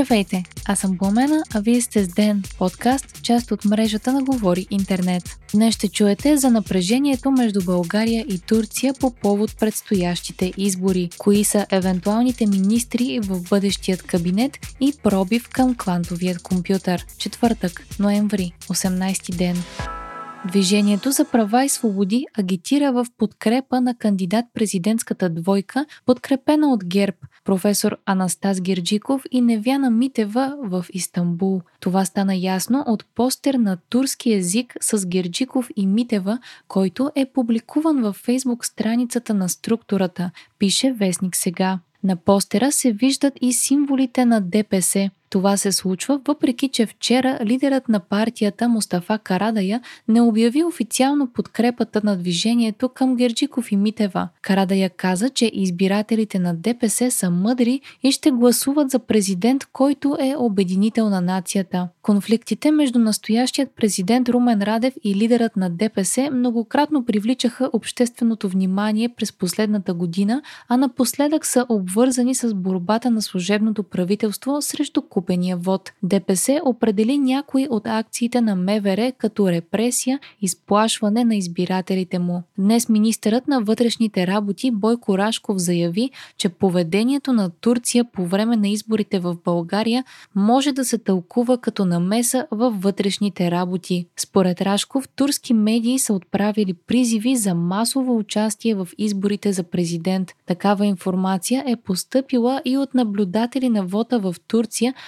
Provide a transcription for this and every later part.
Здравейте, аз съм Пламена, а вие сте с Ден, подкаст, част от мрежата на Говори Интернет. Днес ще чуете за напрежението между България и Турция по повод предстоящите избори, кои са евентуалните министри в бъдещият кабинет и пробив към квантовият компютър. Четвъртък, ноември, 18 ден. Движението за права и свободи агитира в подкрепа на кандидат-президентската двойка, подкрепена от ГЕРБ, професор Анастас Герджиков и Невяна Митева в Истанбул. Това стана ясно от постер на турски език с Герджиков и Митева, който е публикуван във фейсбук страницата на структурата, пише Вестник сега. На постера се виждат и символите на ДПС. Това се случва, въпреки че вчера лидерът на партията Мустафа Карадая не обяви официално подкрепата на движението към Герджиков и Митева. Карадая каза, че избирателите на ДПС са мъдри и ще гласуват за президент, който е обединител на нацията. Конфликтите между настоящият президент Румен Радев и лидерът на ДПС многократно привличаха общественото внимание през последната година, а напоследък са обвързани с борбата на служебното правителство срещу купения вод. ДПС определи някои от акциите на МВР като репресия и сплашване на избирателите му. Днес министърът на вътрешните работи Бойко Рашков заяви, че поведението на Турция по време на изборите в България може да се тълкува като намеса във вътрешните работи. Според Рашков, турски медии са отправили призиви за масово участие в изборите за президент. Такава информация е постъпила и от наблюдатели на вота в Турция,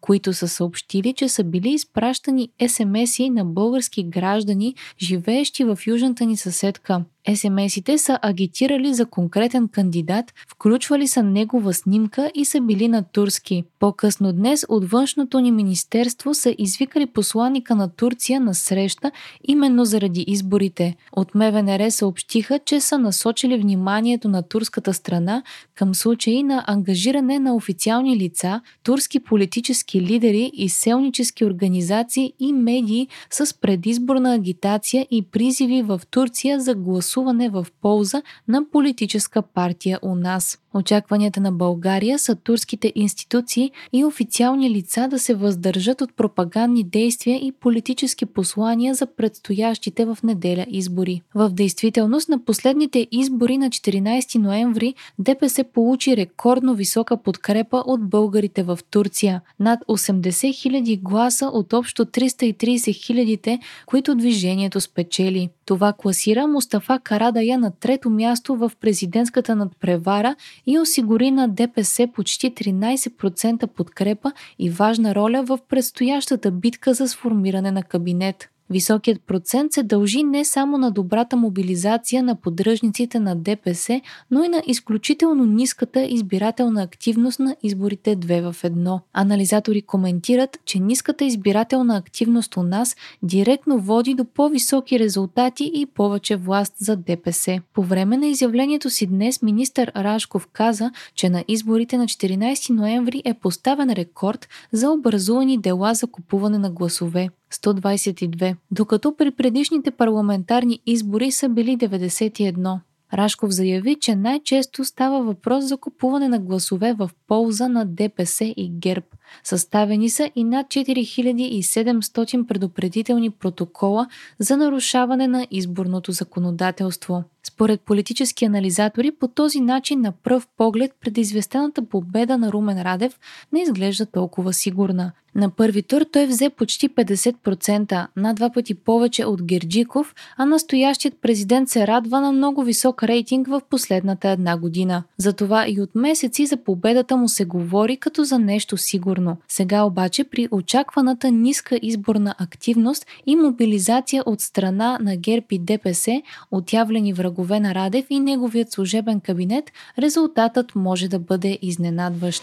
които са съобщили, че са били изпращани СМС-и на български граждани, живеещи в южната ни съседка. СМС-ите са агитирали за конкретен кандидат, включвали са негова снимка и са били на турски. По-късно днес от външното ни министерство са извикали посланника на Турция на среща именно заради изборите. От МВНР съобщиха, че са насочили вниманието на турската страна към случаи на ангажиране на официални лица, турски политически лидери и селнически организации и медии с предизборна агитация и призиви в Турция за гласуване в полза на политическа партия у нас. Очакванията на България са турските институции и официални лица да се въздържат от пропагандни действия и политически послания за предстоящите в неделя избори. В действителност на последните избори на 14 ноември ДПС получи рекордно висока подкрепа от българите в Турция – над 80 000 гласа от общо 330 000, които движението спечели. Това класира Мустафа Карадая на трето място в президентската надпревара и осигури на ДПС почти 13% подкрепа и важна роля в предстоящата битка за сформиране на кабинет. Високият процент се дължи не само на добрата мобилизация на поддръжниците на ДПС, но и на изключително ниската избирателна активност на изборите 2 в 1. Анализатори коментират, че ниската избирателна активност у нас директно води до по-високи резултати и повече власт за ДПС. По време на изявлението си днес министър Рашков каза, че на изборите на 14 ноември е поставен рекорд за образувани дела за купуване на гласове. 122, докато при предишните парламентарни избори са били 91. Рашков заяви, че най-често става въпрос за купуване на гласове в полза на ДПС и ГЕРБ. Съставени са и над 4700 предупредителни протокола за нарушаване на изборното законодателство. Според политически анализатори, по този начин на пръв поглед предизвестената победа на Румен Радев не изглежда толкова сигурна. На първи тур той взе почти 50%, на два пъти повече от Герджиков, а настоящият президент се радва на много висок рейтинг в последната една година. Затова и от месеци за победата му се говори като за нещо сигурно. Сега обаче при очакваната ниска изборна активност и мобилизация от страна на ГЕРБ и ДПС, отявлени врагове врагове на Радев и неговият служебен кабинет, резултатът може да бъде изненадващ.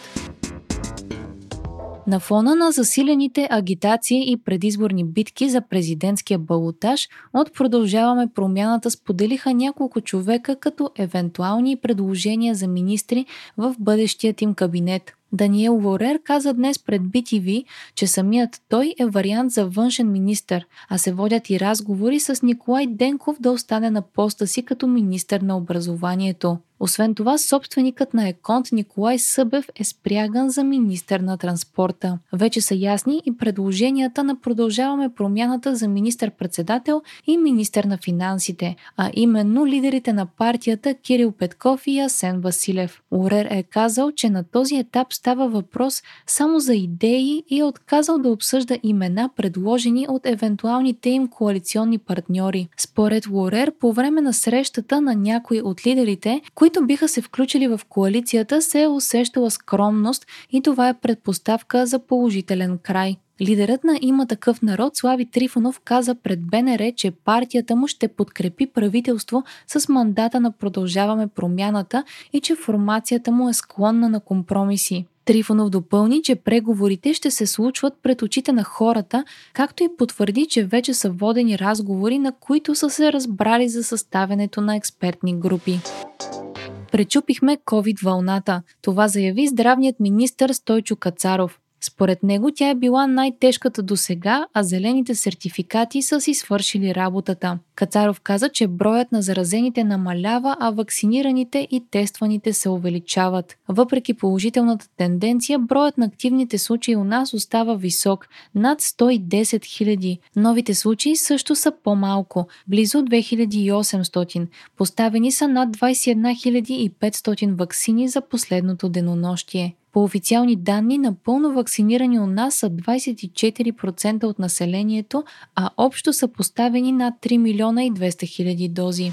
На фона на засилените агитации и предизборни битки за президентския балотаж, от продължаваме промяната споделиха няколко човека като евентуални предложения за министри в бъдещият им кабинет. Даниел Лорер каза днес пред BTV, че самият той е вариант за външен министр, а се водят и разговори с Николай Денков да остане на поста си като министр на образованието. Освен това, собственикът на Еконт Николай Събев е спряган за министър на транспорта. Вече са ясни и предложенията на Продължаваме промяната за министър-председател и министър на финансите, а именно лидерите на партията Кирил Петков и Асен Василев. Урер е казал, че на този етап става въпрос само за идеи и е отказал да обсъжда имена, предложени от евентуалните им коалиционни партньори. Според Лорер, по време на срещата на някои от лидерите, които биха се включили в коалицията, се е усещала скромност и това е предпоставка за положителен край. Лидерът на има такъв народ Слави Трифонов каза пред БНР, че партията му ще подкрепи правителство с мандата на Продължаваме промяната и че формацията му е склонна на компромиси. Трифонов допълни, че преговорите ще се случват пред очите на хората, както и потвърди, че вече са водени разговори, на които са се разбрали за съставянето на експертни групи. Пречупихме COVID-вълната. Това заяви здравният министр Стойчо Кацаров. Според него тя е била най-тежката до сега, а зелените сертификати са си свършили работата. Кацаров каза, че броят на заразените намалява, а вакцинираните и тестваните се увеличават. Въпреки положителната тенденция, броят на активните случаи у нас остава висок – над 110 000. Новите случаи също са по-малко – близо 2800. Поставени са над 21 500 вакцини за последното денонощие. По официални данни, напълно вакцинирани у нас са 24% от населението, а общо са поставени над 3 милиона и 200 хиляди дози.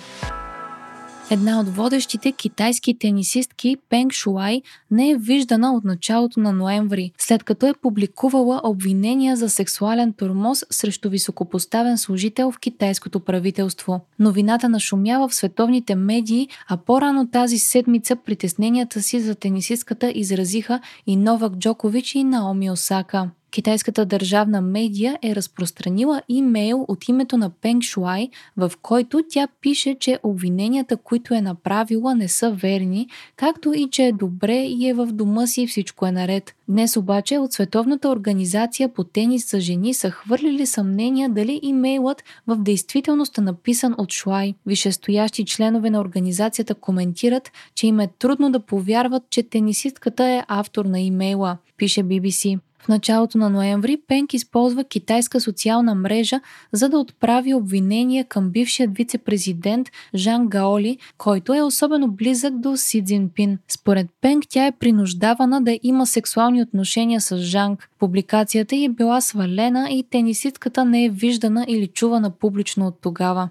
Една от водещите китайски тенисистки Пенг Шуай не е виждана от началото на ноември, след като е публикувала обвинения за сексуален тормоз срещу високопоставен служител в китайското правителство. Новината нашумява в световните медии, а по-рано тази седмица притесненията си за тенисистката изразиха и Новак Джокович и Наоми Осака. Китайската държавна медия е разпространила имейл от името на Пенг Шуай, в който тя пише, че обвиненията, които е направила, не са верни, както и че е добре и е в дома си и всичко е наред. Днес обаче от Световната организация по тенис за жени са хвърлили съмнения дали имейлът в действителност е написан от Шуай. Вишестоящи членове на организацията коментират, че им е трудно да повярват, че тенисистката е автор на имейла, пише BBC. В началото на ноември Пенк използва китайска социална мрежа, за да отправи обвинения към бившият вице-президент Жан Гаоли, който е особено близък до Си Цзинпин. Според Пенк тя е принуждавана да има сексуални отношения с Жанг. Публикацията й е била свалена и тенисистката не е виждана или чувана публично от тогава.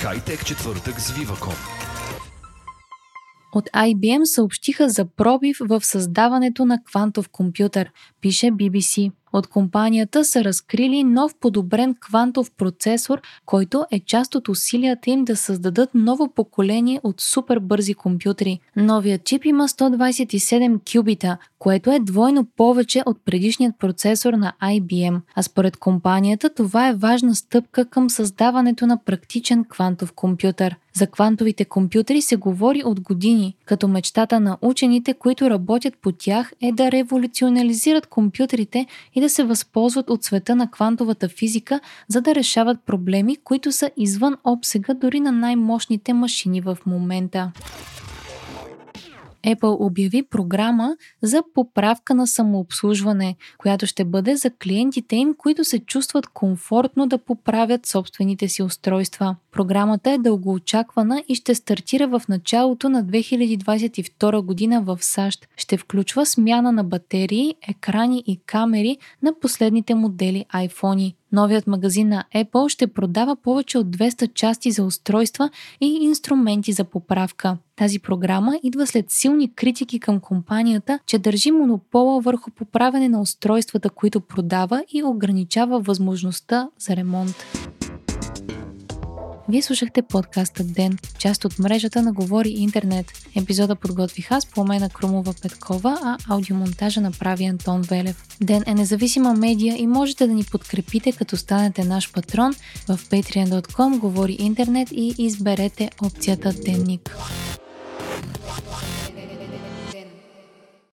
Хайтек четвъртък с Viva.com от IBM съобщиха за пробив в създаването на квантов компютър, пише BBC. От компанията са разкрили нов подобрен квантов процесор, който е част от усилията им да създадат ново поколение от супер бързи компютри. Новият чип има 127 кюбита, което е двойно повече от предишният процесор на IBM, а според компанията това е важна стъпка към създаването на практичен квантов компютър. За квантовите компютри се говори от години, като мечтата на учените, които работят по тях е да революционализират компютрите и да се възползват от света на квантовата физика, за да решават проблеми, които са извън обсега дори на най-мощните машини в момента. Apple обяви програма за поправка на самообслужване, която ще бъде за клиентите им, които се чувстват комфортно да поправят собствените си устройства. Програмата е дългоочаквана и ще стартира в началото на 2022 година в САЩ. Ще включва смяна на батерии, екрани и камери на последните модели iPhone. Новият магазин на Apple ще продава повече от 200 части за устройства и инструменти за поправка. Тази програма идва след силни критики към компанията, че държи монопола върху поправене на устройствата, които продава и ограничава възможността за ремонт. Вие слушахте подкаста Ден, част от мрежата на Говори Интернет. Епизода подготвих аз, Пламена Крумова Петкова, а аудиомонтажа направи Антон Велев. Ден е независима медия и можете да ни подкрепите, като станете наш патрон в patreon.com Говори Интернет и изберете опцията Денник.